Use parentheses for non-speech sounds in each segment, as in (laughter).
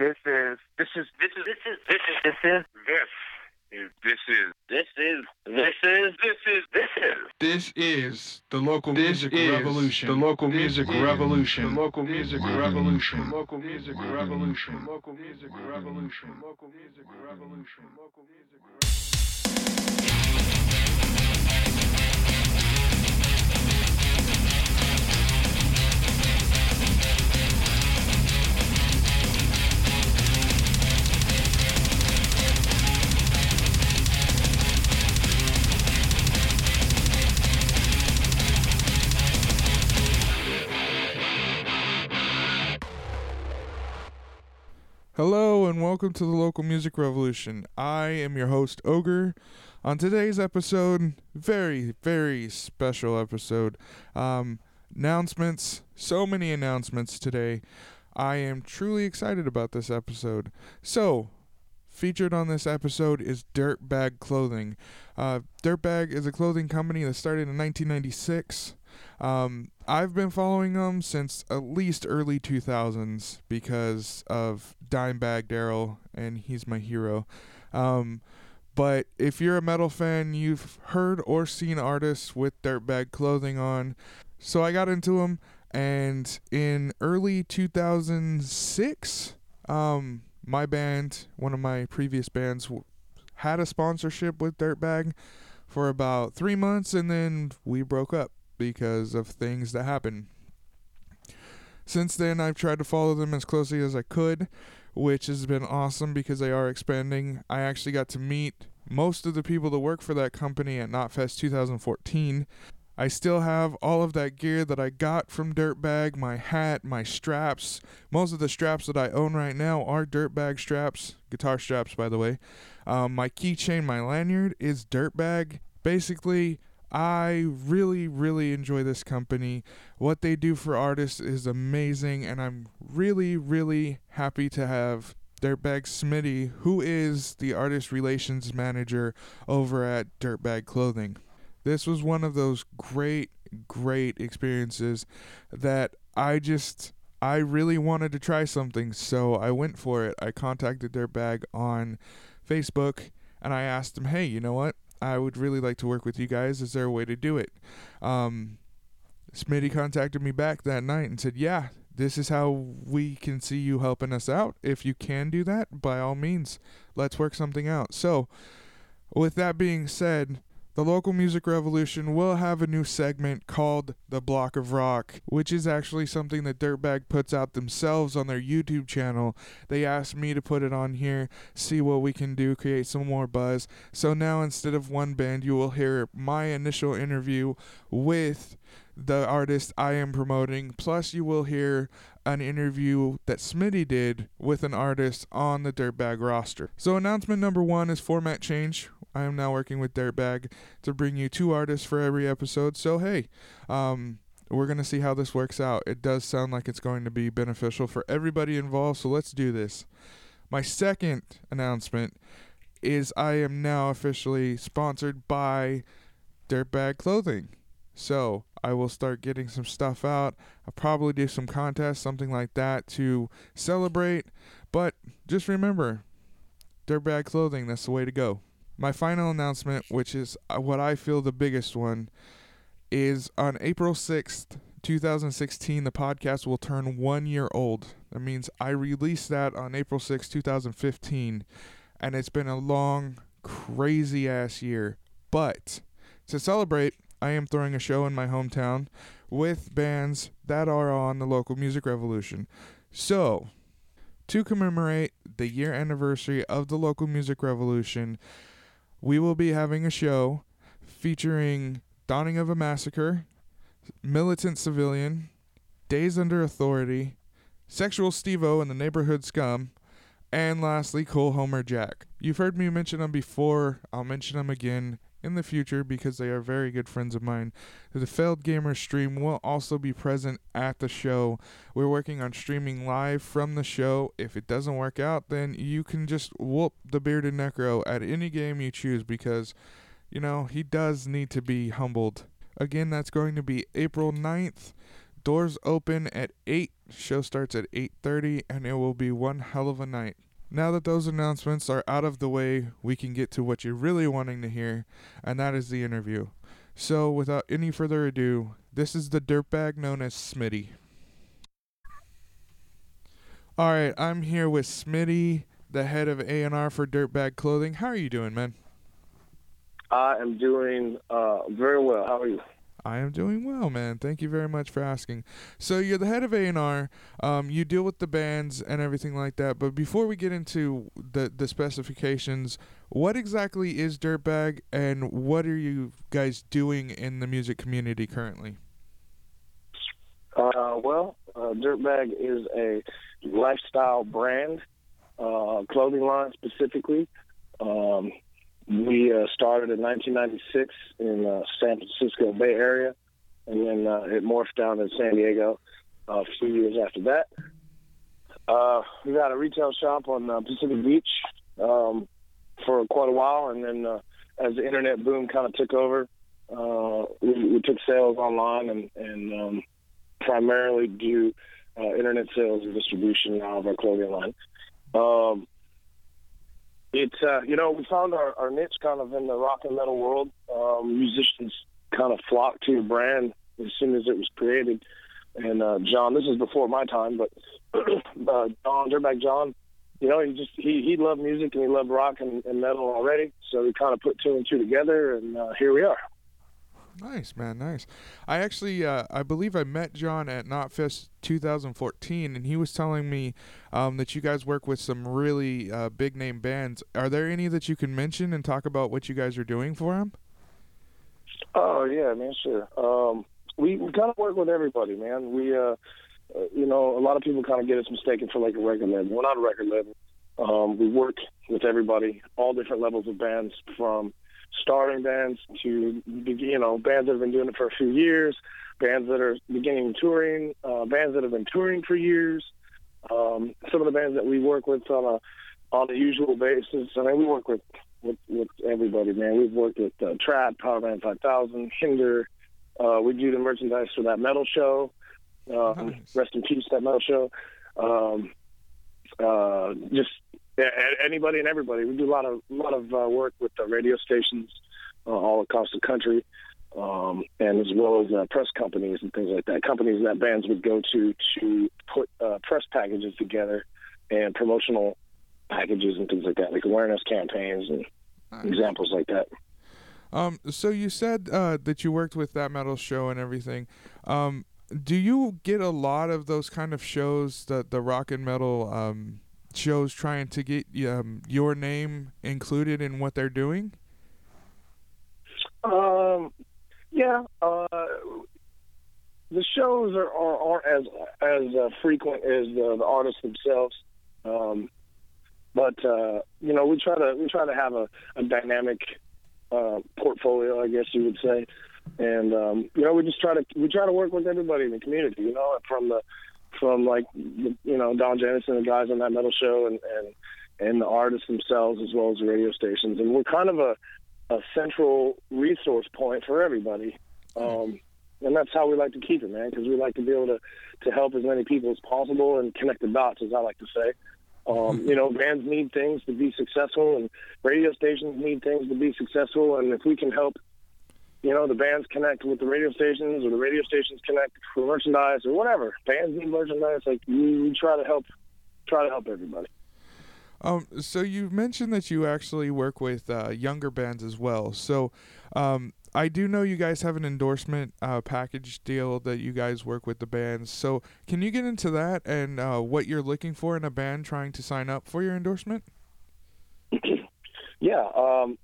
This is this is this is this is this is this is this. This is this is this is this is this is this is the local music revolution. The local music revolution. The local music revolution. Local music revolution. Local music revolution. Local music revolution. Local music revolution. Hello and welcome to the local music revolution. I am your host Ogre. On today's episode, very very special episode. Um, announcements, so many announcements today. I am truly excited about this episode. So, featured on this episode is Dirtbag Clothing. Uh, Dirtbag is a clothing company that started in 1996. Um, I've been following them since at least early 2000s because of Dimebag Darrell, and he's my hero. Um, but if you're a metal fan, you've heard or seen artists with Dirtbag clothing on. So I got into them, and in early 2006, um, my band, one of my previous bands, w- had a sponsorship with Dirtbag for about three months, and then we broke up because of things that happened. Since then, I've tried to follow them as closely as I could, which has been awesome because they are expanding. I actually got to meet most of the people that work for that company at Knotfest 2014. I still have all of that gear that I got from Dirtbag my hat, my straps. Most of the straps that I own right now are Dirtbag straps, guitar straps, by the way. Um, my keychain, my lanyard is Dirtbag. Basically, I really, really enjoy this company. What they do for artists is amazing, and I'm really, really happy to have Dirtbag Smitty, who is the artist relations manager over at Dirtbag Clothing. This was one of those great, great experiences that I just. I really wanted to try something, so I went for it. I contacted Dirtbag on Facebook and I asked him, hey, you know what? I would really like to work with you guys. Is there a way to do it? Um, Smitty contacted me back that night and said, yeah, this is how we can see you helping us out. If you can do that, by all means, let's work something out. So, with that being said, the local music revolution will have a new segment called The Block of Rock, which is actually something that Dirtbag puts out themselves on their YouTube channel. They asked me to put it on here, see what we can do, create some more buzz. So now instead of one band, you will hear my initial interview with the artist I am promoting, plus you will hear an interview that Smitty did with an artist on the Dirtbag roster. So announcement number one is format change. I am now working with Dirtbag to bring you two artists for every episode. So hey, um, we're gonna see how this works out. It does sound like it's going to be beneficial for everybody involved. So let's do this. My second announcement is I am now officially sponsored by Dirtbag Clothing. So I will start getting some stuff out. I'll probably do some contests, something like that to celebrate. But just remember, Dirtbag Clothing, that's the way to go. My final announcement, which is uh, what I feel the biggest one, is on April 6th, 2016, the podcast will turn one year old. That means I released that on April 6th, 2015, and it's been a long, crazy ass year. But to celebrate, I am throwing a show in my hometown with bands that are on the local music revolution. So, to commemorate the year anniversary of the local music revolution, we will be having a show featuring Dawning of a Massacre, Militant Civilian, Days Under Authority, Sexual Stevo and the Neighborhood Scum, and lastly, Cole Homer Jack. You've heard me mention them before. I'll mention them again in the future because they are very good friends of mine. The Failed Gamer stream will also be present at the show. We're working on streaming live from the show. If it doesn't work out, then you can just whoop the bearded necro at any game you choose because, you know, he does need to be humbled. Again, that's going to be April 9th Doors open at 8. Show starts at 8:30 and it will be one hell of a night. Now that those announcements are out of the way, we can get to what you're really wanting to hear, and that is the interview. So, without any further ado, this is the dirtbag known as Smitty. All right, I'm here with Smitty, the head of A&R for Dirtbag Clothing. How are you doing, man? I am doing uh, very well. How are you? I am doing well, man. Thank you very much for asking. So you're the head of A&R. Um, you deal with the bands and everything like that. But before we get into the the specifications, what exactly is Dirtbag, and what are you guys doing in the music community currently? Uh, well, uh, Dirtbag is a lifestyle brand, uh, clothing line specifically. Um, we uh, started in 1996 in uh, San Francisco Bay Area, and then uh, it morphed down in San Diego uh, a few years after that. Uh, we got a retail shop on uh, Pacific Beach um, for quite a while, and then as the internet boom kind of took over, we, we took sales online and, and um, primarily do internet sales and distribution now of our clothing line. Um, it's uh, you know we found our, our niche kind of in the rock and metal world. Um, musicians kind of flocked to your brand as soon as it was created. And uh, John, this is before my time, but (clears throat) uh, John Dirtbag John, you know, he just he he loved music and he loved rock and, and metal already. So we kind of put two and two together, and uh, here we are. Nice, man, nice. I actually, uh, I believe I met John at Knotfest 2014, and he was telling me um, that you guys work with some really uh, big name bands. Are there any that you can mention and talk about what you guys are doing for them? Oh yeah, man, sure. Um, we we kind of work with everybody, man. We, uh, uh, you know, a lot of people kind of get us mistaken for like a record label. We're not a record label. Um, we work with everybody, all different levels of bands, from starting bands to you know bands that have been doing it for a few years, bands that are beginning touring, uh, bands that have been touring for years. Um, some of the bands that we work with on a on a usual basis. I mean, we work with with, with everybody, man. We've worked with uh, Trapt, Powerman 5000, Hinder. Uh, we do the merchandise for that metal show. Uh, nice. Rest in peace, that metal show. Um, uh, just yeah, anybody and everybody. We do a lot of a lot of uh, work with the radio stations uh, all across the country, um, and as well as uh, press companies and things like that. Companies that bands would go to to put uh, press packages together and promotional packages and things like that, like awareness campaigns and nice. examples like that. Um, so you said uh, that you worked with that metal show and everything. Um, do you get a lot of those kind of shows, that the rock and metal um, shows trying to get um, your name included in what they're doing? Um, yeah. Uh, the shows are, are aren't as as uh, frequent as the, the artists themselves. Um, but uh, you know, we try to we try to have a, a dynamic uh, portfolio, I guess you would say, and um, you know, we just try to we try to work with everybody in the community. You know, from the from like you know Don Jamieson and the guys on that metal show and and and the artists themselves as well as the radio stations. And we're kind of a a central resource point for everybody. Um, and that's how we like to keep it man because we like to be able to to help as many people as possible and connect the dots as I like to say. Um, you know bands need things to be successful and radio stations need things to be successful and if we can help you know, the bands connect with the radio stations or the radio stations connect for merchandise or whatever. Bands need merchandise. Like we, we try to help, try to help everybody. Um, so you mentioned that you actually work with uh, younger bands as well. So, um, I do know you guys have an endorsement uh, package deal that you guys work with the bands. So, can you get into that and uh, what you're looking for in a band trying to sign up for your endorsement? (clears throat) yeah, um,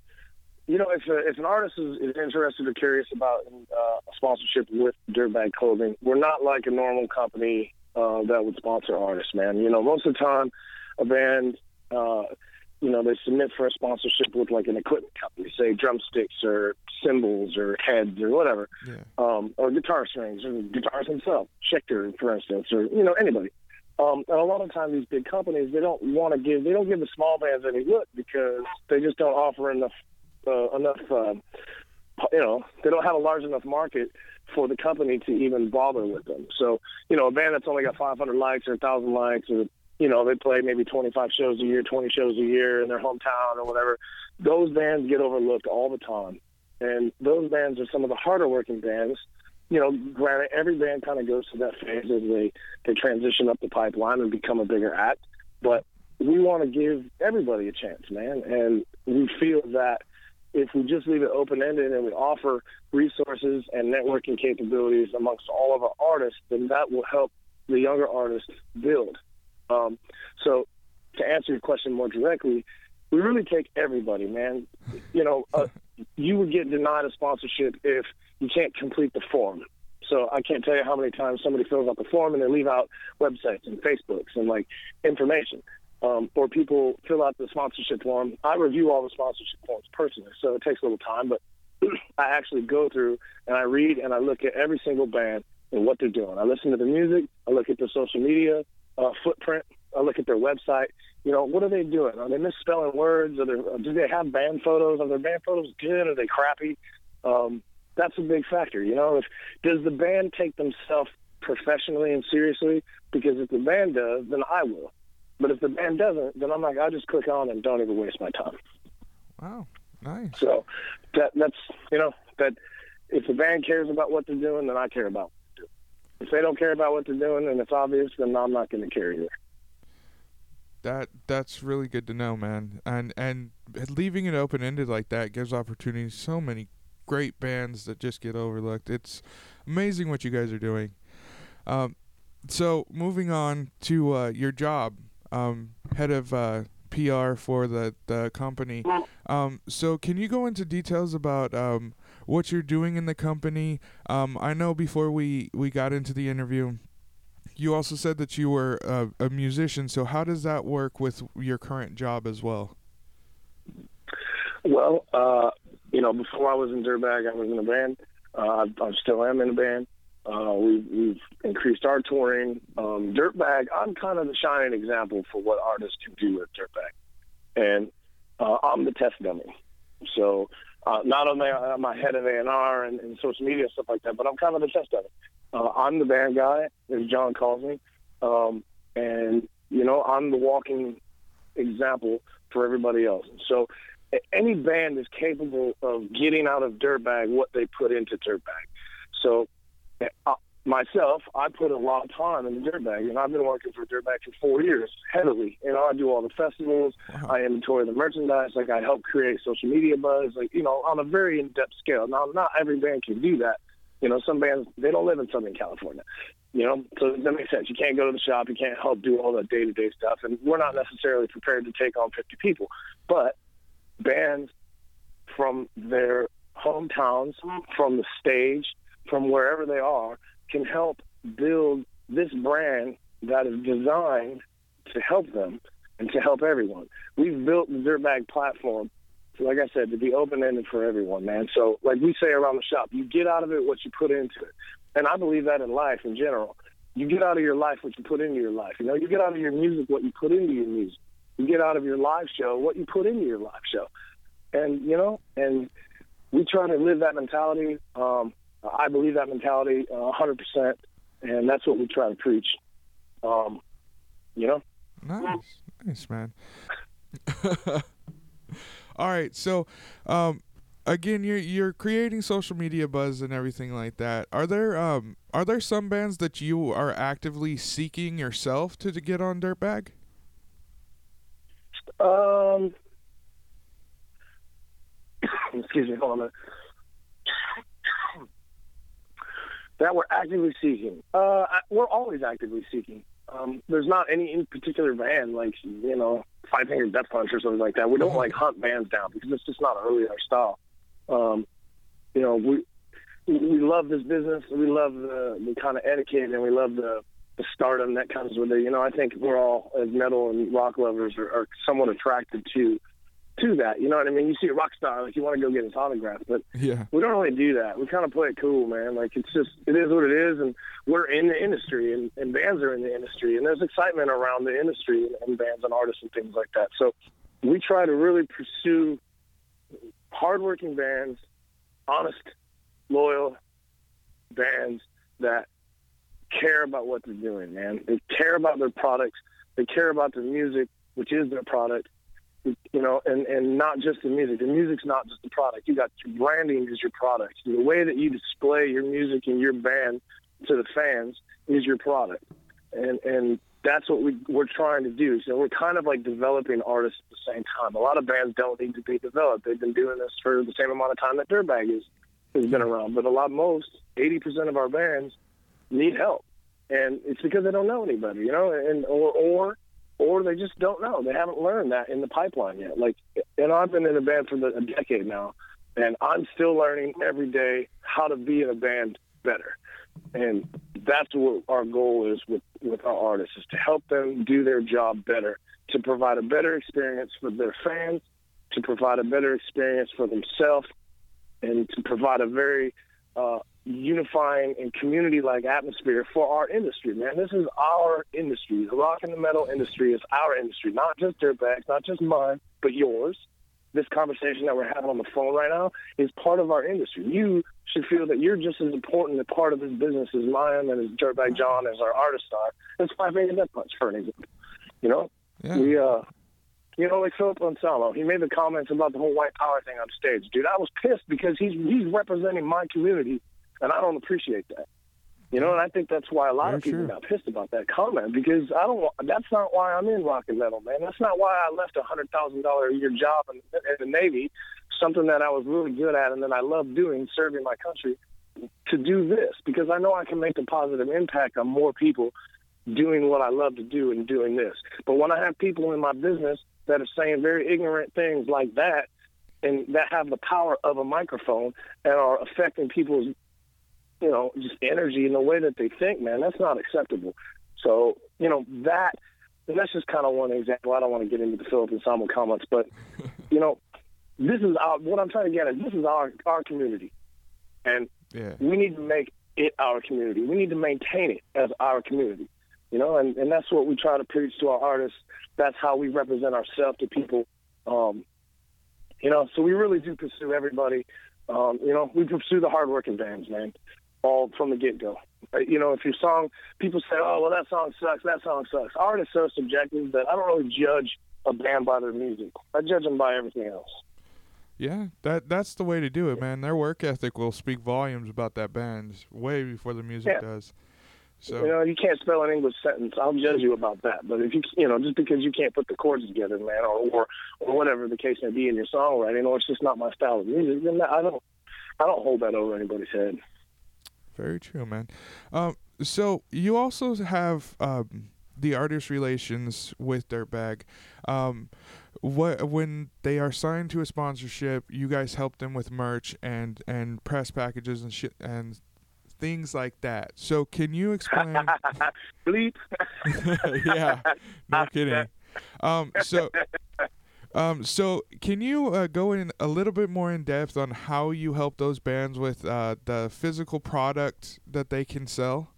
you know, if, a, if an artist is, is interested or curious about uh, a sponsorship with Dirtbag Clothing, we're not like a normal company uh, that would sponsor artists, man. You know, most of the time, a band, uh, you know, they submit for a sponsorship with like an equipment company, say drumsticks or cymbals or heads or whatever, yeah. um, or guitar strings or guitars themselves, Schecter, for instance, or you know anybody. Um, and a lot of times, these big companies they don't want to give they don't give the small bands any look because they just don't offer enough uh, enough, uh, you know, they don't have a large enough market for the company to even bother with them. So, you know, a band that's only got 500 likes or 1,000 likes, or you know, they play maybe 25 shows a year, 20 shows a year in their hometown or whatever. Those bands get overlooked all the time, and those bands are some of the harder working bands. You know, granted, every band kind of goes through that phase as they they transition up the pipeline and become a bigger act, but we want to give everybody a chance, man, and we feel that if we just leave it open ended and we offer resources and networking capabilities amongst all of our artists, then that will help the younger artists build. Um, so, to answer your question more directly, we really take everybody, man. You know, uh, you would get denied a sponsorship if you can't complete the form. So I can't tell you how many times somebody fills out the form and they leave out websites and Facebooks and like information um, or people fill out the sponsorship form. I review all the sponsorship forms personally, so it takes a little time, but (clears throat) I actually go through and I read and I look at every single band and what they're doing. I listen to the music, I look at their social media uh, footprint, I look at their website. You know, what are they doing? Are they misspelling words? Are they, do they have band photos? Are their band photos good? Are they crappy? Um, that's a big factor. You know, if does the band take themselves professionally and seriously? Because if the band does, then I will. But if the band doesn't, then I'm like, I'll just click on and don't even waste my time. Wow, nice. So that that's you know that if the band cares about what they're doing, then I care about. If they don't care about what they're doing and it's obvious, then I'm not going to care either. That that's really good to know, man. And and leaving it open ended like that gives opportunities. So many great bands that just get overlooked. It's amazing what you guys are doing. Um, so moving on to uh, your job um, head of uh, PR for the, the company. Um, so, can you go into details about um, what you're doing in the company? Um, I know before we, we got into the interview, you also said that you were a, a musician. So, how does that work with your current job as well? Well, uh, you know, before I was in Dirtbag, I was in a band. Uh, I, I still am in a band. Uh, we've, we've increased our touring. Um, Dirtbag, I'm kind of the shining example for what artists can do with Dirtbag. And uh, I'm the test dummy. So uh, not only am I head of A&R and, and social media stuff like that, but I'm kind of the test dummy. Uh, I'm the band guy, as John calls me. Um, and, you know, I'm the walking example for everybody else. So any band is capable of getting out of Dirtbag what they put into Dirtbag. So uh, Uh, myself, I put a lot of time in the Dirtbag, and I've been working for Dirtbag for four years heavily. And I do all the festivals, wow. I inventory the merchandise, like I help create social media buzz, like you know, on a very in-depth scale. Now, not every band can do that. You know, some bands they don't live in Southern California. You know, so that makes sense. You can't go to the shop, you can't help do all the day-to-day stuff, and we're not necessarily prepared to take on 50 people. But bands from their hometowns, from the stage, from wherever they are can help build this brand that is designed to help them and to help everyone. We've built the Dirtbag platform, so like I said, to be open ended for everyone, man. So, like we say around the shop, you get out of it what you put into it. And I believe that in life in general. You get out of your life what you put into your life. You know, you get out of your music what you put into your music. You get out of your live show what you put into your live show. And, you know, and we try to live that mentality. Um, I believe that mentality uh, 100%, and that's what we try to preach. Um, you know? Nice. Nice, man. (laughs) All right. So, um, again, you're you're creating social media buzz and everything like that. Are there um are there some bands that you are actively seeking yourself to, to get on Dirtbag? Um, (coughs) excuse me, hold on a minute that we're actively seeking. Uh, we're always actively seeking. Um, there's not any in particular band like you know Five Finger Death Punch or something like that. We don't like hunt bands down because it's just not really our style. Um, you know, we we love this business. We love the, the kind of etiquette and we love the the stardom that comes with it. You know, I think we're all as metal and rock lovers are, are somewhat attracted to to that. You know what I mean? You see a rock star, like you want to go get his autograph, but yeah, we don't really do that. We kind of play it cool, man. Like it's just it is what it is, and we're in the industry, and, and bands are in the industry, and there's excitement around the industry and, and bands and artists and things like that. So we try to really pursue hardworking bands, honest, loyal, bands that care about what they're doing, man. They care about their products. They care about their music, which is their product. You know, and and not just the music. The music's not just the product. You got your branding is your product. The way that you display your music and your band to the fans is your product, and and that's what we we're trying to do. So we're kind of like developing artists at the same time. A lot of bands don't need to be developed. They've been doing this for the same amount of time that Dirtbag is has been mm-hmm. around. But a lot, most, eighty percent of our bands need help, and it's because they don't know anybody, you know, and or or or they just don't know. They haven't learned that in the pipeline yet. Like, and I've been in a band for the, a decade now, and I'm still learning every day how to be in a band better. And that's what our goal is with, with our artists is to help them do their job better, to provide a better experience for their fans, to provide a better experience for themselves, and to provide a very uh, unifying and community-like atmosphere for our industry, man. This is our industry. The rock and the metal industry is our industry, not just Dirtbags, not just mine, but yours. This conversation that we're having on the phone right now is part of our industry. You should feel that you're just as important a part of this business as mine and as Dirtbag John, as our artists are. That's why I made that much, for an example. You know, Yeah. we uh, you know, like Philip Anselmo, he made the comments about the whole white power thing on stage. Dude, I was pissed because he's he's representing my community, and I don't appreciate that. You know, and I think that's why a lot Very of people true. got pissed about that comment because I don't. That's not why I'm in rock and metal, man. That's not why I left a hundred thousand dollar a year job in, in the Navy, something that I was really good at and that I love doing, serving my country, to do this because I know I can make a positive impact on more people doing what I love to do and doing this. But when I have people in my business that are saying very ignorant things like that and that have the power of a microphone and are affecting people's you know, just energy in the way that they think, man, that's not acceptable. So, you know, that and that's just kind of one example. I don't want to get into the Philip Anselmo comments, but (laughs) you know, this is our what I'm trying to get at. This is our our community, and Yeah. we need to make it our community. We need to maintain it as our community. You know, and, and that's what we try to preach to our artists. That's how we represent ourselves to people. Um, you know, so we really do pursue everybody. Um, you know, we pursue the hardworking bands, man, all from the get go. Uh, you know, if your song, people say, oh, well, that song sucks, that song sucks. Art is so subjective that I don't really judge a band by their music. I judge them by everything else. Yeah, that that's the way to do it, man. Their work ethic will speak volumes about that band way before the music Yeah. does. You know, you can't spell an English sentence. I'll judge you about that. But if you, you know, just because you can't put the chords together, man, or or, or whatever the case may be in your songwriting, or it's just not my style of music, then I don't, I don't hold that over anybody's head. Very true, man. Um, so you also have um the artist relations with Dirtbag. Um, what when they are signed to a sponsorship, you guys help them with merch and and press packages and shit and things like that. So can you explain? (laughs) Bleep. (laughs) yeah, no kidding. (laughs) Um, so, um, so can you uh, go in a little bit more in depth on how you help those bands with uh, the physical product that they can sell?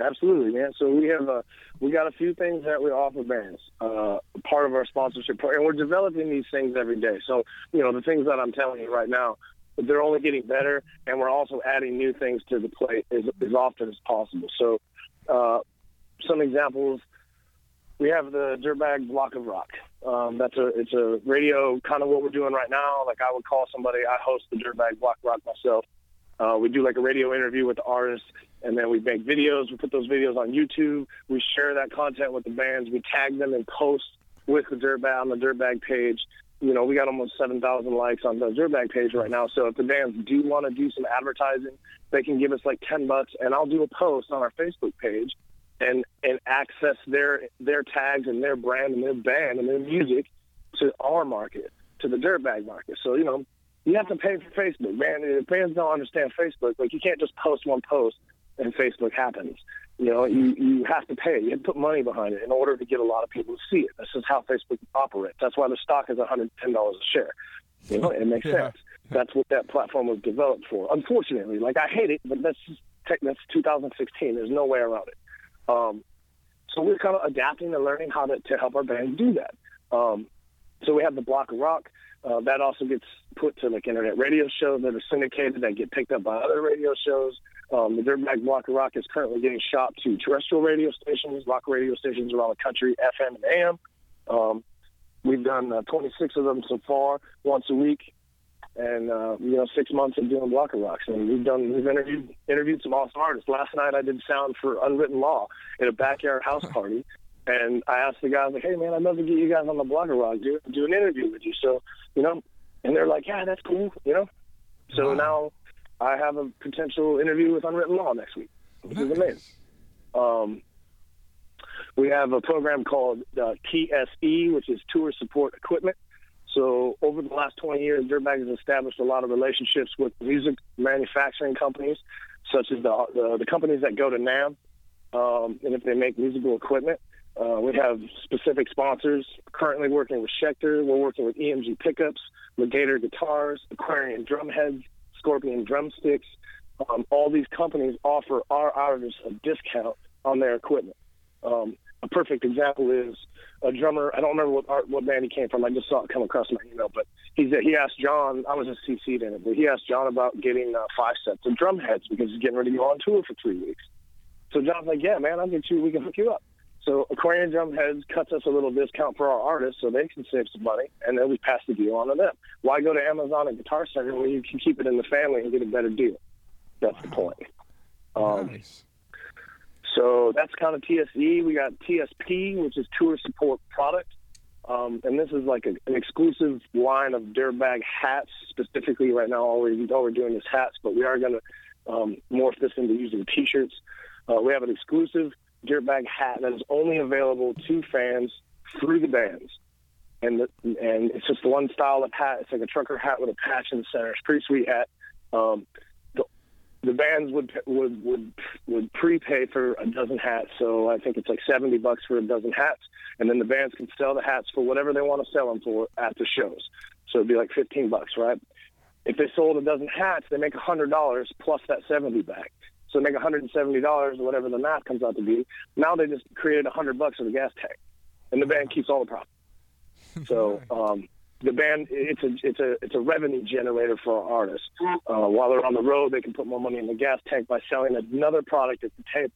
Absolutely, man. So we have a we got a few things that we offer bands. Uh, part of our sponsorship, and we're developing these things every day. So you know the things that I'm telling you right now, they're only getting better, and we're also adding new things to the plate as, as often as possible. So uh, some examples. We have the Dirtbag Block of Rock. Um, that's a it's a radio kind of what we're doing right now. Like I would call somebody. I host the Dirtbag Block Rock myself. Uh, we do like a radio interview with the artist, and then we make videos. We put those videos on YouTube. We share that content with the bands. We tag them and post with the Dirtbag on the Dirtbag page. You know, we got almost 7,000 likes on the Dirtbag page right now. So if the bands do want to do some advertising, they can give us like 10 bucks, and I'll do a post on our Facebook page and and access their their tags and their brand and their band and their music to our market, to the Dirtbag market. So you know, you have to pay for Facebook, man. If fans don't understand Facebook, like you can't just post one post and Facebook happens. You know, you you have to pay. You have to put money behind it in order to get a lot of people to see it. This is how Facebook operates. That's why the stock is one hundred ten dollars a share. You know, it makes Yeah. sense. That's what that platform was developed for. Unfortunately, like I hate it, but that's just that's 2016. There's no way around it. Um, so we're kind of adapting and learning how to, to help our bands do that. Um, so we have the block of rock. Uh, that also gets put to like internet radio shows that are syndicated that get picked up by other radio shows. Um, the Dirtbag Block of Rock is currently getting shopped to terrestrial radio stations, rock radio stations around the country, FM and AM. Um, we've done uh, 26 of them so far, once a week, and uh, you know six months of doing Block of Rocks, and we've done we've interviewed interviewed some awesome artists. Last night I did sound for Unwritten Law at a backyard house party. And I asked the guys, like, hey, man, I'd love to get you guys on the Block of Rock, do, do an interview with you. So, you know, and they're like, yeah, that's cool, you know? So Wow. now I have a potential interview with Unwritten Law next week, which is amazing. Um, we have a program called uh, TSE, which is Tour Support Equipment. So over the last 20 years, Dirtbag has established a lot of relationships with music manufacturing companies, such as the, the, the companies that go to NAMM, um, and if they make musical equipment. Uh, we have specific sponsors. Currently working with Schecter. We're working with EMG pickups, Legator guitars, Aquarian drumheads, Scorpion drumsticks. Um, all these companies offer our artists a discount on their equipment. Um, a perfect example is a drummer. I don't remember what art, what band he came from. I just saw it come across my email, but he said he asked John. I was just CC'd in it, but he asked John about getting uh, five sets of drum heads because he's getting ready to go on tour for three weeks. So John's like, "Yeah, man, I'll get you. We can hook you up." So Aquarian Drum Heads cuts us a little discount for our artists so they can save some money, and then we pass the deal on to them. Why go to Amazon and Guitar Center when you can keep it in the family and get a better deal? That's the point. Um, nice. So that's kind of TSE. We got TSP, which is Tour Support Product. Um, and this is like a, an exclusive line of dirtbag hats. Specifically, right now, all, we, all we're doing is hats, but we are going to um, morph this into using T-shirts. Uh, we have an exclusive dirtbag hat that is only available to fans through the bands, and the, and it's just one style of hat. It's like a trucker hat with a patch in the center. It's pretty sweet hat. Um, the, bands would would would would prepay for a dozen hats, so I think it's like seventy bucks for a dozen hats, and then the bands can sell the hats for whatever they want to sell them for at the shows. So it'd be like fifteen bucks, right? If they sold a dozen hats, they make a hundred dollars plus that seventy back. So they make hundred and seventy dollars, or whatever the math comes out to be. Now they just created a hundred bucks for the gas tank, and the band keeps all the profit. (laughs) So um, the band it's a it's a it's a revenue generator for our artists. Uh, while they're on the road, they can put more money in the gas tank by selling another product at the table.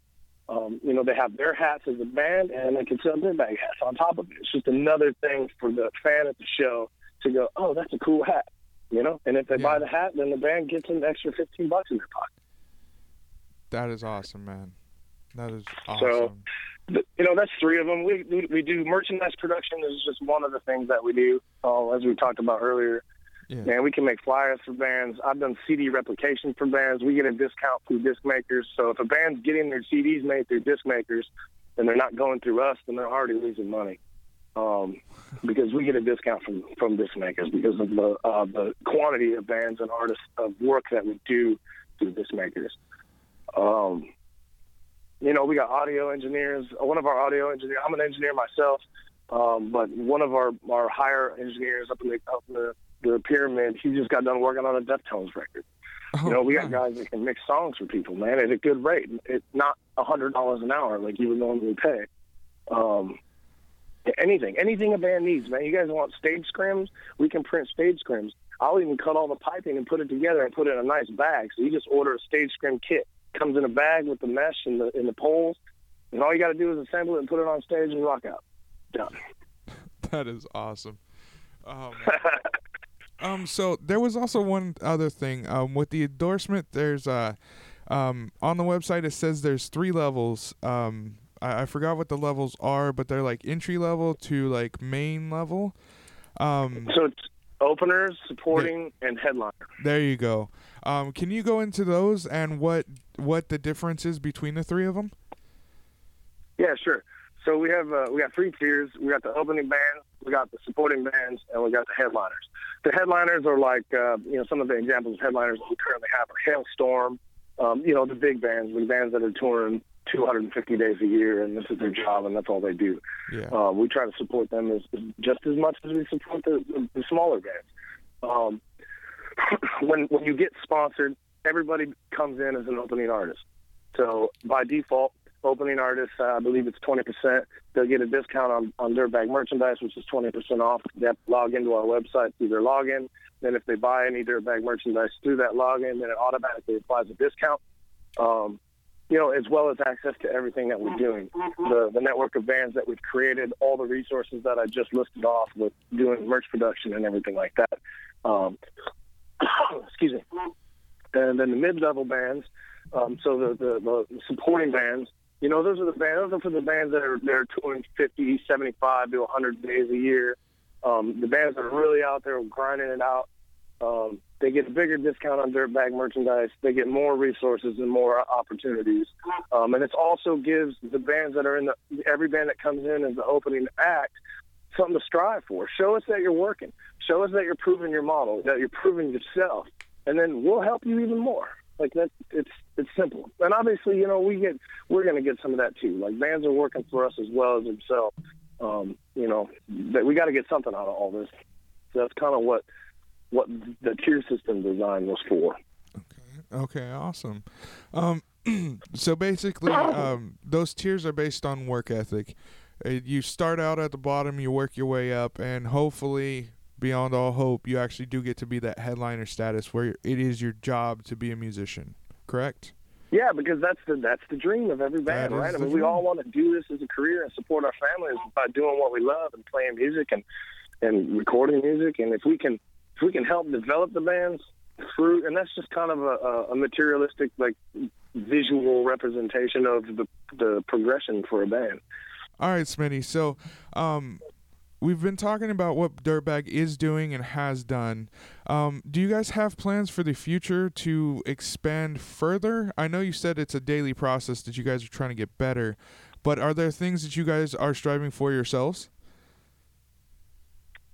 Um, you know, they have their hats as a band, and they can sell their bag hats on top of it. It's just another thing for the fan at the show to go, oh, that's a cool hat. You know, and if they Yeah. buy the hat, then the band gets an extra fifteen bucks in their pocket. That is awesome, man. That is awesome. Th- you know, that's three of them. We, we we do merchandise production is just one of the things that we do. Uh, as we talked about earlier, Yeah. man, we can make flyers for bands. I've done CD replication for bands. We get a discount through disc makers. So if a band's getting their CDs made through disc makers, and they're not going through us, then they're already losing money. Um, because we get a discount from from disc makers because of the uh, the quantity of bands and artists of work that we do through disc makers. Um, you know, we got audio engineers. One of our audio engineers, I'm an engineer myself, um, but one of our, our higher engineers up in the up in the, the pyramid, he just got done working on a Deftones record. Oh, You know, we got guys that can mix songs for people, man, at a good rate. It's not a hundred dollars an hour like you would normally pay. Um, anything, anything a band needs, man. You guys want stage scrims? We can print stage scrims. I'll even cut all the piping and put it together and put it in a nice bag. So you just order a stage scrim kit. Comes in a bag with the mesh and the and the poles, and all you got to do is assemble it and put it on stage and rock out. Done. (laughs) That is awesome. Man. (laughs) um, so there was also one other thing. Um, with the endorsement, there's uh, um, on the website it says there's three levels. Um, I, I forgot what the levels are, but they're like entry level to like main level. Um, so it's openers, supporting, and headliner. there you go. Um, can you go into those and what what the difference is between the three of them? Yeah, sure. So we have uh, we got three tiers. We got the opening bands, we got the supporting bands, and we got the headliners. The headliners are like uh, you know some of the examples of headliners that we currently have are Halestorm. Um, you know the big bands, the bands that are touring 250 days a year, and this is their job, and that's all they do. Yeah. Um, we try to support them as, just as much as we support the, the, the smaller bands. Um, (clears throat) when when you get sponsored, everybody comes in as an opening artist. So by default, opening artists, uh, I believe it's 20%. They'll get a discount on, on Dirtbag merchandise, which is 20% off. They have to log into our website through their login. Then if they buy any Dirtbag merchandise through that login, then it automatically applies a discount. Um, you know, as well as access to everything that we're doing, the the network of bands that we've created, all the resources that I just listed off with doing merch production and everything like that. Um, (coughs) excuse me. And then the mid-level bands, um, so the, the the supporting bands, you know, those are the bands. Those are for the bands that are they're touring 50, 75 to 100 days a year. Um, the bands that are really out there grinding it out. Um, they get a bigger discount on Dirtbag merchandise. They get more resources and more opportunities. Um, and it also gives the bands that are in the every band that comes in as the opening act something to strive for. Show us that you're working. Show us that you're proving your model, that you're proving yourself, and then we'll help you even more. Like that, it's it's simple. And obviously, you know, we get we're going to get some of that too. Like bands are working for us as well as themselves. Um, you know, that we got to get something out of all this. So that's kind of what what the tier system design was for. Okay. Okay. Awesome. Um, (clears throat) so basically, um, those tiers are based on work ethic. Uh, you start out at the bottom, you work your way up, and hopefully, beyond all hope, you actually do get to be that headliner status where it is your job to be a musician. Correct? Yeah, because that's the that's the dream of every band, That right? I mean, we all want to do this as a career and support our families by doing what we love and playing music and and recording music. And if we can if we can help develop the bands through, and that's just kind of a, a, materialistic like visual representation of the the progression for a band. All right, Smitty. So, um, we've been talking about what Dirtbag is doing and has done. Um, do you guys have plans for the future to expand further? I know you said it's a daily process that you guys are trying to get better, but are there things that you guys are striving for yourselves?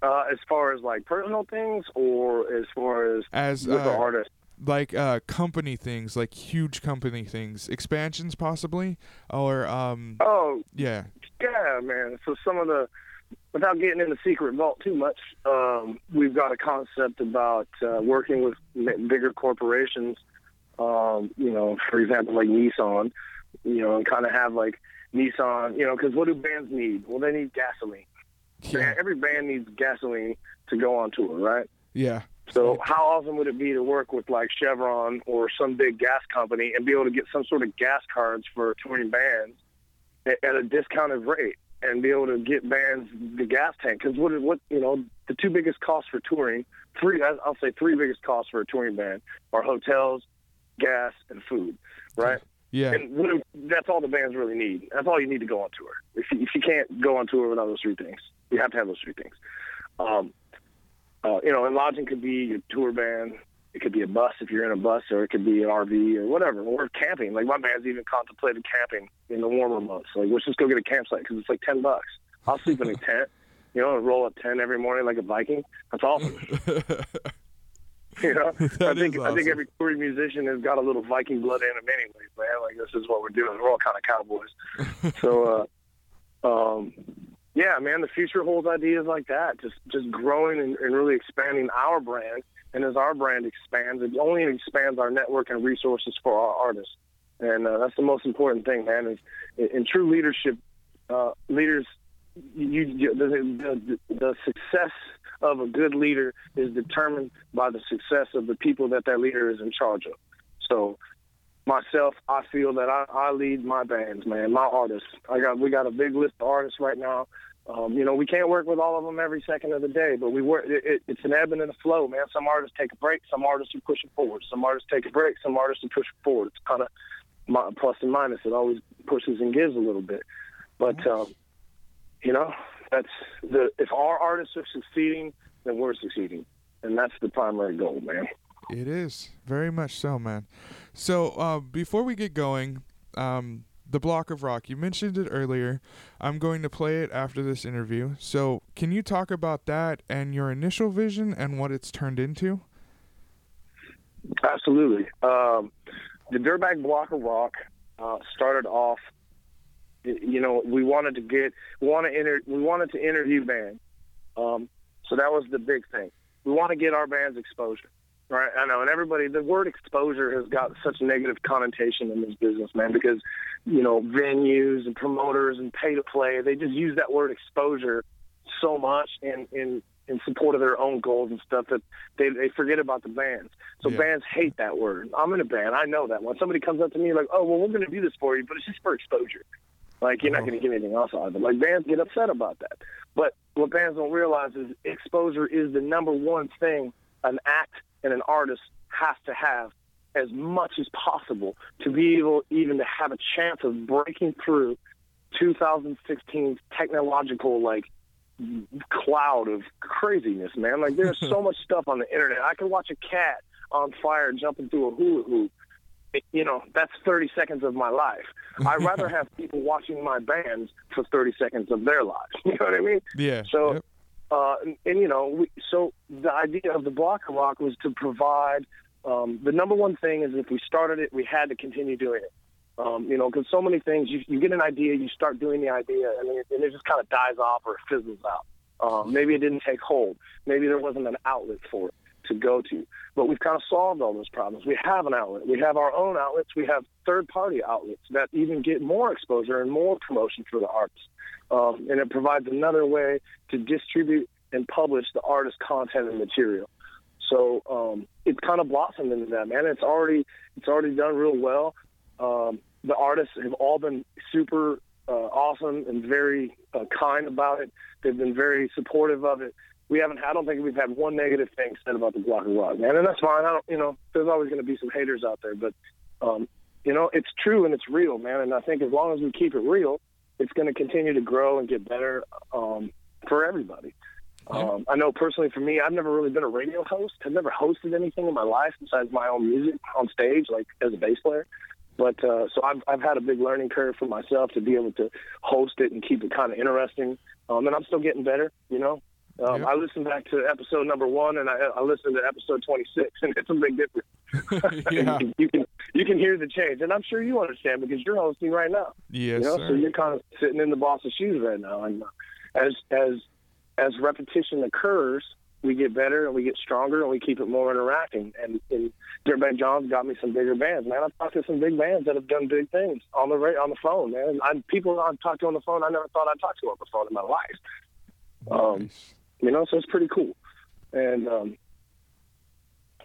Uh, as far as like personal things, or as far as As with the uh, artist. like uh, company things, like huge company things, expansions possibly, or um, Oh, yeah, Yeah, man. So some of the, without getting in the secret vault too much, um, we've got a concept about uh, working with bigger corporations. Um, you know, for example, like Nissan. You know, and kind of have like Nissan. You know, because what do bands need? Well, they need gasoline. Yeah, Every band needs gasoline to go on tour, right? yeah, So how awesome would it be to work with like Chevron or some big gas company and be able to get some sort of gas cards for touring bands at, a discounted rate and be able to get bands the gas tank? Because what what you know the two biggest costs for touring, three I'll say three biggest costs for a touring band are hotels, gas, and food, right? Yeah, And that's all the bands really need. That's all you need to go on tour. If you, if you can't go on tour without those three things, you have to have those three things. Um, uh, you know, and lodging could be your tour band. It could be a bus if you're in a bus, or it could be an RV or whatever. Or camping. Like my band's even contemplated camping in the warmer months. Like let's just go get a campsite because it's like ten bucks. I'll sleep in a (laughs) tent. You know, and roll a tent every morning like a Viking. That's awesome. (laughs) (laughs) You know, (laughs) I think is I think every touring musician has got a little Viking blood in them, anyways, man. Like this is what we're doing. We're all kind of cowboys. (laughs) so, uh, um, yeah, man, the future holds ideas like that. Just just growing and, and really expanding our brand. And as our brand expands, it only expands our network and resources for our artists. And uh, that's the most important thing, man. Is in, in true leadership, uh, leaders, you, you the, the the success of a good leader is determined by the success of the people that that leader is in charge of. So, myself, I feel that I, I lead my bands, man, my artists. I got we got a big list of artists right now. Um, you know, we can't work with all of them every second of the day, but we work. It, it, it's an ebb and a flow, man. Some artists take a break, some artists are pushing forward. Some artists take a break, some artists are pushing forward. It's kind of my, plus and minus. It always pushes and gives a little bit, but um, you know, that's the if our artists are succeeding, then we're succeeding, and that's the primary goal, man. It is very much so, man. So uh, before we get going, um, the block of rock you mentioned it earlier. I'm going to play it after this interview. So can you talk about that and your initial vision and what it's turned into? Absolutely. Um, the Dirtbag Block of Rock uh, started off. You know, we wanted to get, we want to inter, we wanted to interview bands. Um, so that was the big thing. We want to get our bands exposure. Right, I know, and everybody, the word exposure has got such a negative connotation in this business, man, because you know venues and promoters and pay to play, they just use that word exposure so much in in in support of their own goals and stuff that they they forget about the bands. So Yeah. bands hate that word. I'm in a band, I know that. When somebody comes up to me like, "Oh, well, we're going to do this for you, but it's just for exposure," like you're not uh-huh. Oh. going to get anything else out of it. Like bands get upset about that. But what bands don't realize is exposure is the number one thing an act and an artist has to have as much as possible to be able even to have a chance of breaking through 2016's technological like cloud of craziness, man. Like there's (laughs) so much stuff on the internet. I can watch a cat on fire jumping through a hula hoop. You know, that's 30 seconds of my life. I'd rather (laughs) have people watching my bands for 30 seconds of their lives. (laughs) You know what I mean? Yeah. So, yep. uh, and, and you know, we, so the idea of the Block of Rock was to provide. Um, the number one thing is if we started it, we had to continue doing it. Um, you know, because so many things, you, you get an idea, you start doing the idea, and, then it, and it just kind of dies off or it fizzles out. Um, maybe it didn't take hold. Maybe there wasn't an outlet for it to go to. But we've kind of solved all those problems. We have an outlet. We have our own outlets. We have third-party outlets that even get more exposure and more promotion for the artists. Um, and it provides another way to distribute and publish the artist's content and material. So um, it's kind of blossomed into that, man. It's already it's already done real well. Um, the artists have all been super uh, awesome and very uh, kind about it. They've been very supportive of it. We haven't. I don't think we've had one negative thing said about the Block and Rock, man, and that's fine. I don't. You know, there's always going to be some haters out there, but um, you know, it's true and it's real, man. And I think as long as we keep it real, it's going to continue to grow and get better um, for everybody. Um, I know personally for me, I've never really been a radio host. I've never hosted anything in my life besides my own music on stage, like as a bass player. But uh, so I've I've had a big learning curve for myself to be able to host it and keep it kind of interesting. Um, and I'm still getting better, you know. Um, Yep. I listened back to episode number one, and I, I listened to episode 26, (laughs) and it's a big difference. (laughs) yeah. you can you can hear the change, and I'm sure you understand because you're hosting right now. Yes, You know, sir. so you're kind of sitting in the boss's shoes right now, and uh, as as as repetition occurs, we get better and we get stronger and we keep it more interacting. And, and Dirtbag John's got me some bigger bands, man. I've talked to some big bands that have done big things on the on the phone, man. I, people I've talked to on the phone, I never thought I'd talk to on the phone in my life. Um, Nice. You know, so it's pretty cool. And um,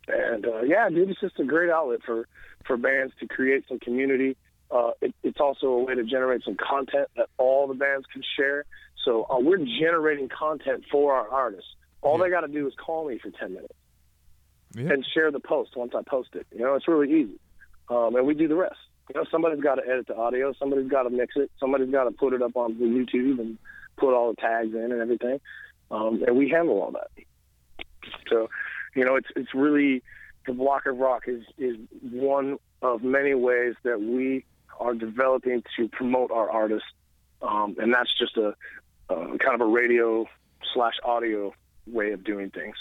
and uh, yeah, dude, it's just a great outlet for for bands to create some community. Uh, it, it's also a way to generate some content that all the bands can share. So uh, we're generating content for our artists. All Yeah. they got to do is call me for ten minutes Yeah. and share the post once I post it. You know, it's really easy, um, and we do the rest. You know, somebody's got to edit the audio, somebody's got to mix it, somebody's got to put it up on the YouTube and put all the tags in and everything, um, and we handle all that. So, you know, it's it's really the Block of Rock is is one of many ways that we are developing to promote our artists, um, and that's just a uh, kind of a radio slash audio way of doing things.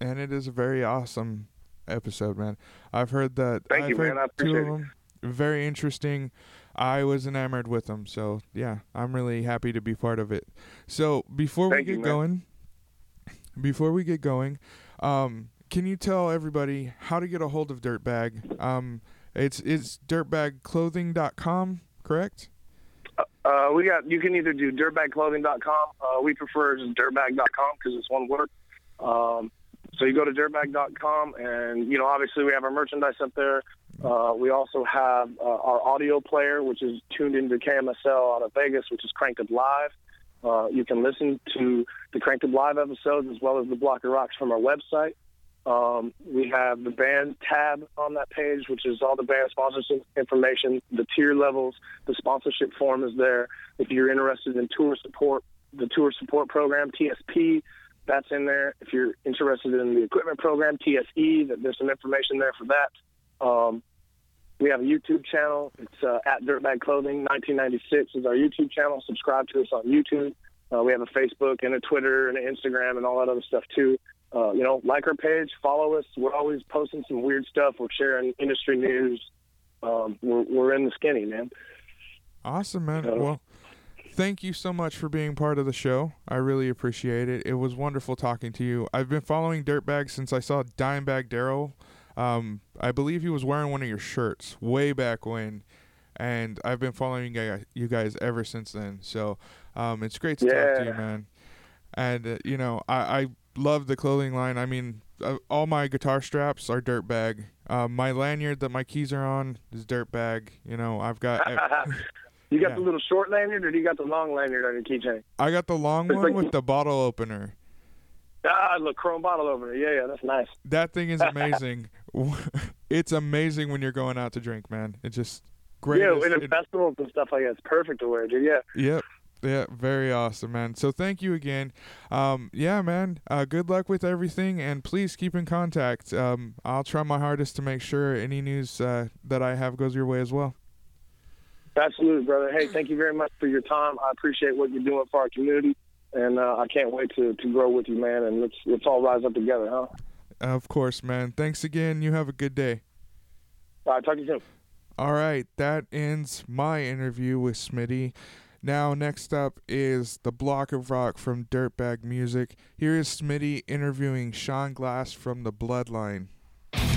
and it is a very awesome episode, man. I've heard that. Thank I've you, man. I two appreciate it. Very interesting. I was enamored with them, so yeah, I'm really happy to be part of it. So before Thank we get man. going, before we get going, um, can you tell everybody how to get a hold of Dirtbag? Um, it's it's dirtbagclothing.com, correct? Uh, we got you can either do dirtbagclothing.com. Uh, we prefer just dirtbag.com because it's one word. Um, so you go to dirtbag.com, and you know obviously we have our merchandise up there. Uh, we also have uh, our audio player, which is tuned into KMSL out of Vegas, which is Cranked Up Live. Uh, you can listen to the Cranked Up Live episodes as well as the Block of Rocks from our website. Um, we have the band tab on that page, which is all the band sponsorship information, the tier levels, the sponsorship form is there. If you're interested in tour support, the tour support program, TSP, that's in there. If you're interested in the equipment program, TSE, that there's some information there for that. Um, we have a YouTube channel. It's uh, at Dirtbag Clothing 1996 is our YouTube channel. Subscribe to us on YouTube. Uh, we have a Facebook and a Twitter and an Instagram and all that other stuff too. Uh, you know, like our page, follow us. We're always posting some weird stuff. We're sharing industry news. Um, we're, we're in the skinny, man. Awesome, man. Well, thank you so much for being part of the show. I really appreciate it. It was wonderful talking to you. I've been following Dirtbag since I saw Dimebag Darrell. Um, I believe he was wearing one of your shirts way back when, and I've been following you guys ever since then. So um, it's great to yeah. talk to you, man. And uh, you know, I, I love the clothing line. I mean, uh, all my guitar straps are Dirtbag. Uh, my lanyard that my keys are on is Dirtbag. You know, I've got. (laughs) you got yeah. the little short lanyard, or do you got the long lanyard on your keychain? I got the long one like, with the bottle opener. Ah, the chrome bottle opener. Yeah, yeah, that's nice. That thing is (laughs) amazing. (laughs) it's amazing when you're going out to drink, man. It's just great. Yeah, in it, festivals and stuff like that, it's perfect to wear, dude. Yeah. Yep. Yeah, very awesome, man. So thank you again. Um, yeah, man. Uh, good luck with everything, and please keep in contact. Um, I'll try my hardest to make sure any news uh, that I have goes your way as well. Absolutely, brother. Hey, thank you very much for your time. I appreciate what you're doing for our community, and uh, I can't wait to, to grow with you, man. And let's let's all rise up together, huh? Of course, man. Thanks again. You have a good day. All right, talk to you soon. All right, that ends my interview with Smitty. Now, next up is the Block of Rock from Dirtbag Music. Here is Smitty interviewing Sean Glass from the Bloodline.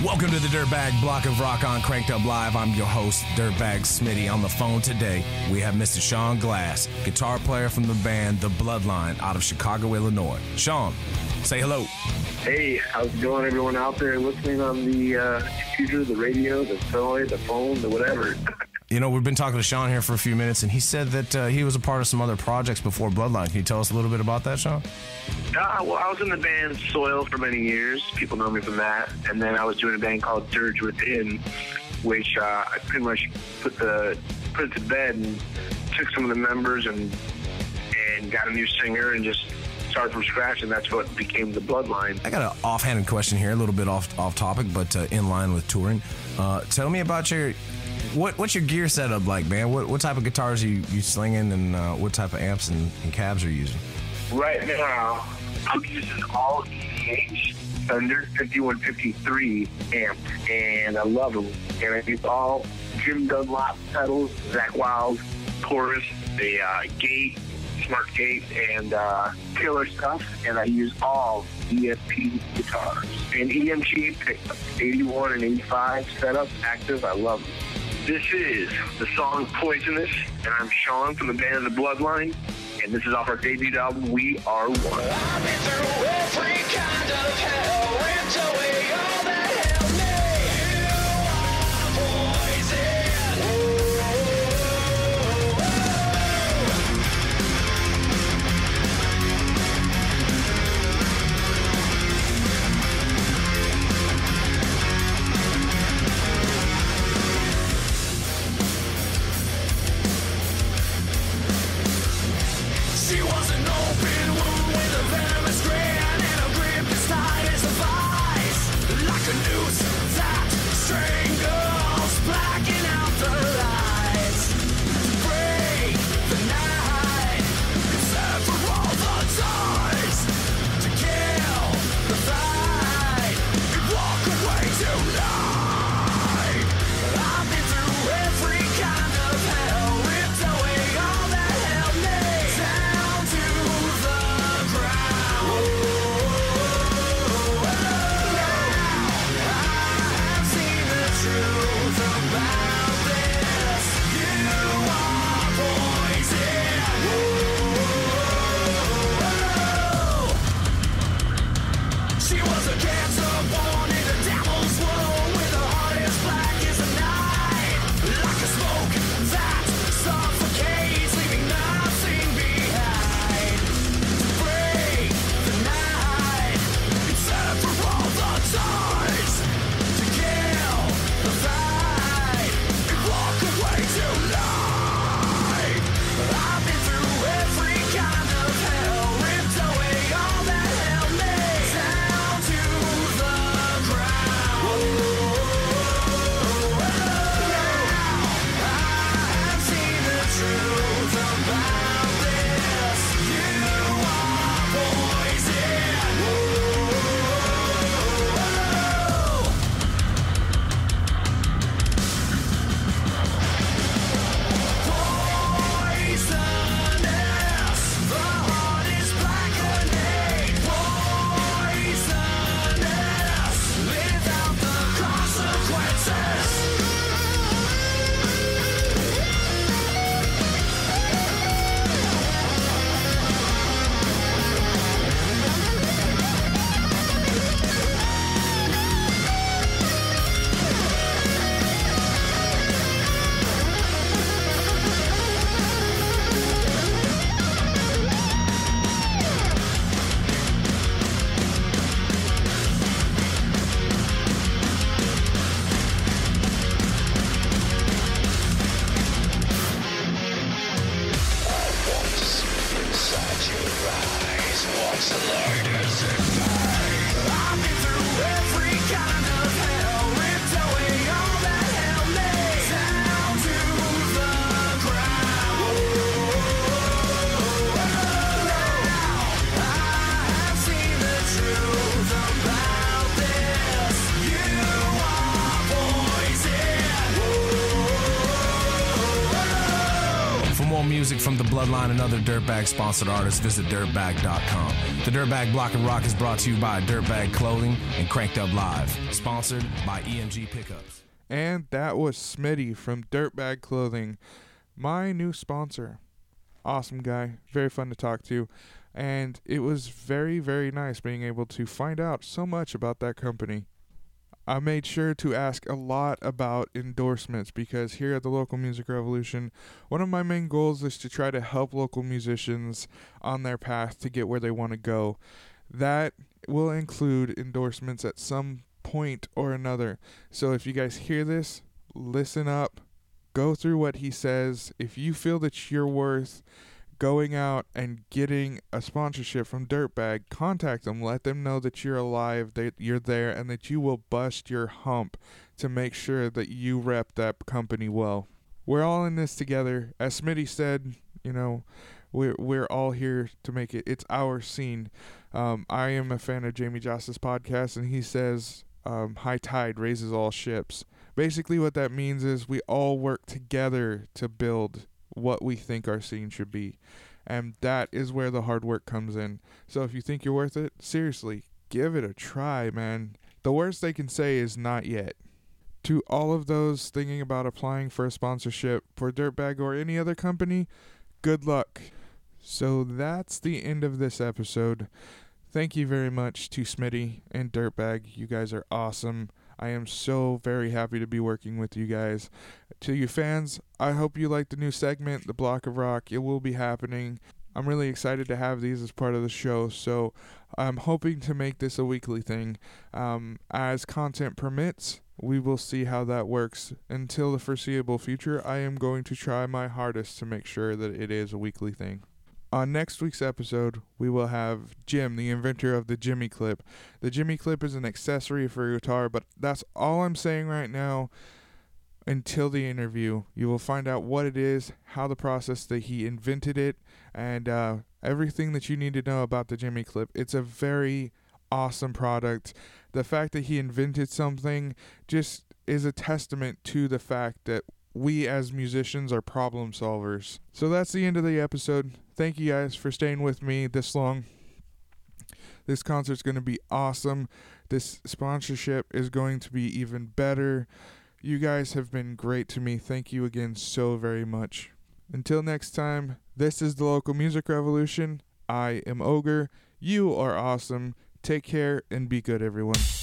Welcome to the Dirtbag Block of Rock on Cranked Up Live. I'm your host, Dirtbag Smitty. On the phone today, we have Mr. Sean Glass, guitar player from the band The Bloodline out of Chicago, Illinois. Sean, say hello. Hey, how's it going, everyone out there listening on the uh, computer, the radio, the toy, the phone, the whatever? (laughs) You know, we've been talking to Sean here for a few minutes, and he said that uh, he was a part of some other projects before Bloodline. Can you tell us a little bit about that, Sean? Uh, well, I was in the band Soil for many years. People know me from that. And then I was doing a band called Dirge Within, which uh, I pretty much put the put it to bed and took some of the members and and got a new singer and just started from scratch, and that's what became the Bloodline. I got an offhanded question here, a little bit off off topic, but uh, in line with touring. Uh, tell me about your what what's your gear setup like, man? What what type of guitars are you, you slinging, and uh, what type of amps and, and cabs are you using? Right now, I'm using all EVH Thunder 5153 amps, and I love them. And it's all Jim Dunlop pedals, Zakk Wylde, chorus, the uh, gate, smart gate, and uh, killer stuff. And I use all ESP guitars and EMG pickups, 81 and 85 setup active. I love them. This is the song Poisonous, and I'm Sean from the band of The Bloodline, and this is off our debut album, We Are One. sliders. From the Bloodline and other Dirtbag sponsored artist, visit dirtbag.com. The Dirtbag Block and Rock is brought to you by Dirtbag Clothing and Cranked Up Live, sponsored by EMG Pickups. And that was Smitty from Dirtbag Clothing, my new sponsor. Awesome guy, very fun to talk to. And it was very, very nice being able to find out so much about that company. I made sure to ask a lot about endorsements because here at the Local Music Revolution, one of my main goals is to try to help local musicians on their path to get where they want to go. That will include endorsements at some point or another. So if you guys hear this, listen up, go through what he says. If you feel that you're worth going out and getting a sponsorship from Dirtbag, contact them. Let them know that you're alive, that you're there, and that you will bust your hump to make sure that you rep that company well. We're all in this together. As Smitty said, you know, we're we're all here to make it. It's our scene. Um, I am a fan of Jamie Jasta's podcast, and he says um, high tide raises all ships. Basically, what that means is we all work together to build what we think our scene should be. And that is where the hard work comes in. So if you think you're worth it, seriously, give it a try, man. The worst they can say is not yet. To all of those thinking about applying for a sponsorship for Dirtbag or any other company, good luck. So that's the end of this episode. Thank you very much to Smitty and Dirtbag. You guys are awesome. I am so very happy to be working with you guys. To you fans, I hope you like the new segment, The Block of Rock. It will be happening. I'm really excited to have these as part of the show, so I'm hoping to make this a weekly thing. Um, as content permits, we will see how that works. Until the foreseeable future, I am going to try my hardest to make sure that it is a weekly thing. On next week's episode, we will have Jim, the inventor of the Jimmy Clip. The Jimmy Clip is an accessory for a guitar, but that's all I'm saying right now until the interview. You will find out what it is, how the process that he invented it, and uh, everything that you need to know about the Jimmy Clip. It's a very awesome product. The fact that he invented something just is a testament to the fact that we as musicians are problem solvers. So that's the end of the episode. Thank you guys for staying with me this long. This concert's going to be awesome. This sponsorship is going to be even better. You guys have been great to me. Thank you again so very much. Until next time, this is the local music revolution. I am Ogre. You are awesome. Take care and be good, everyone.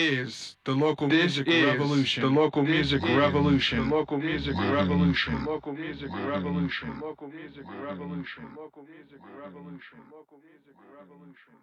Is the local This music is revolution. the local music revolution. The local music revolution. Local music revolution. Local music revolution. Local music revolution. Local music revolution. Local music revolution.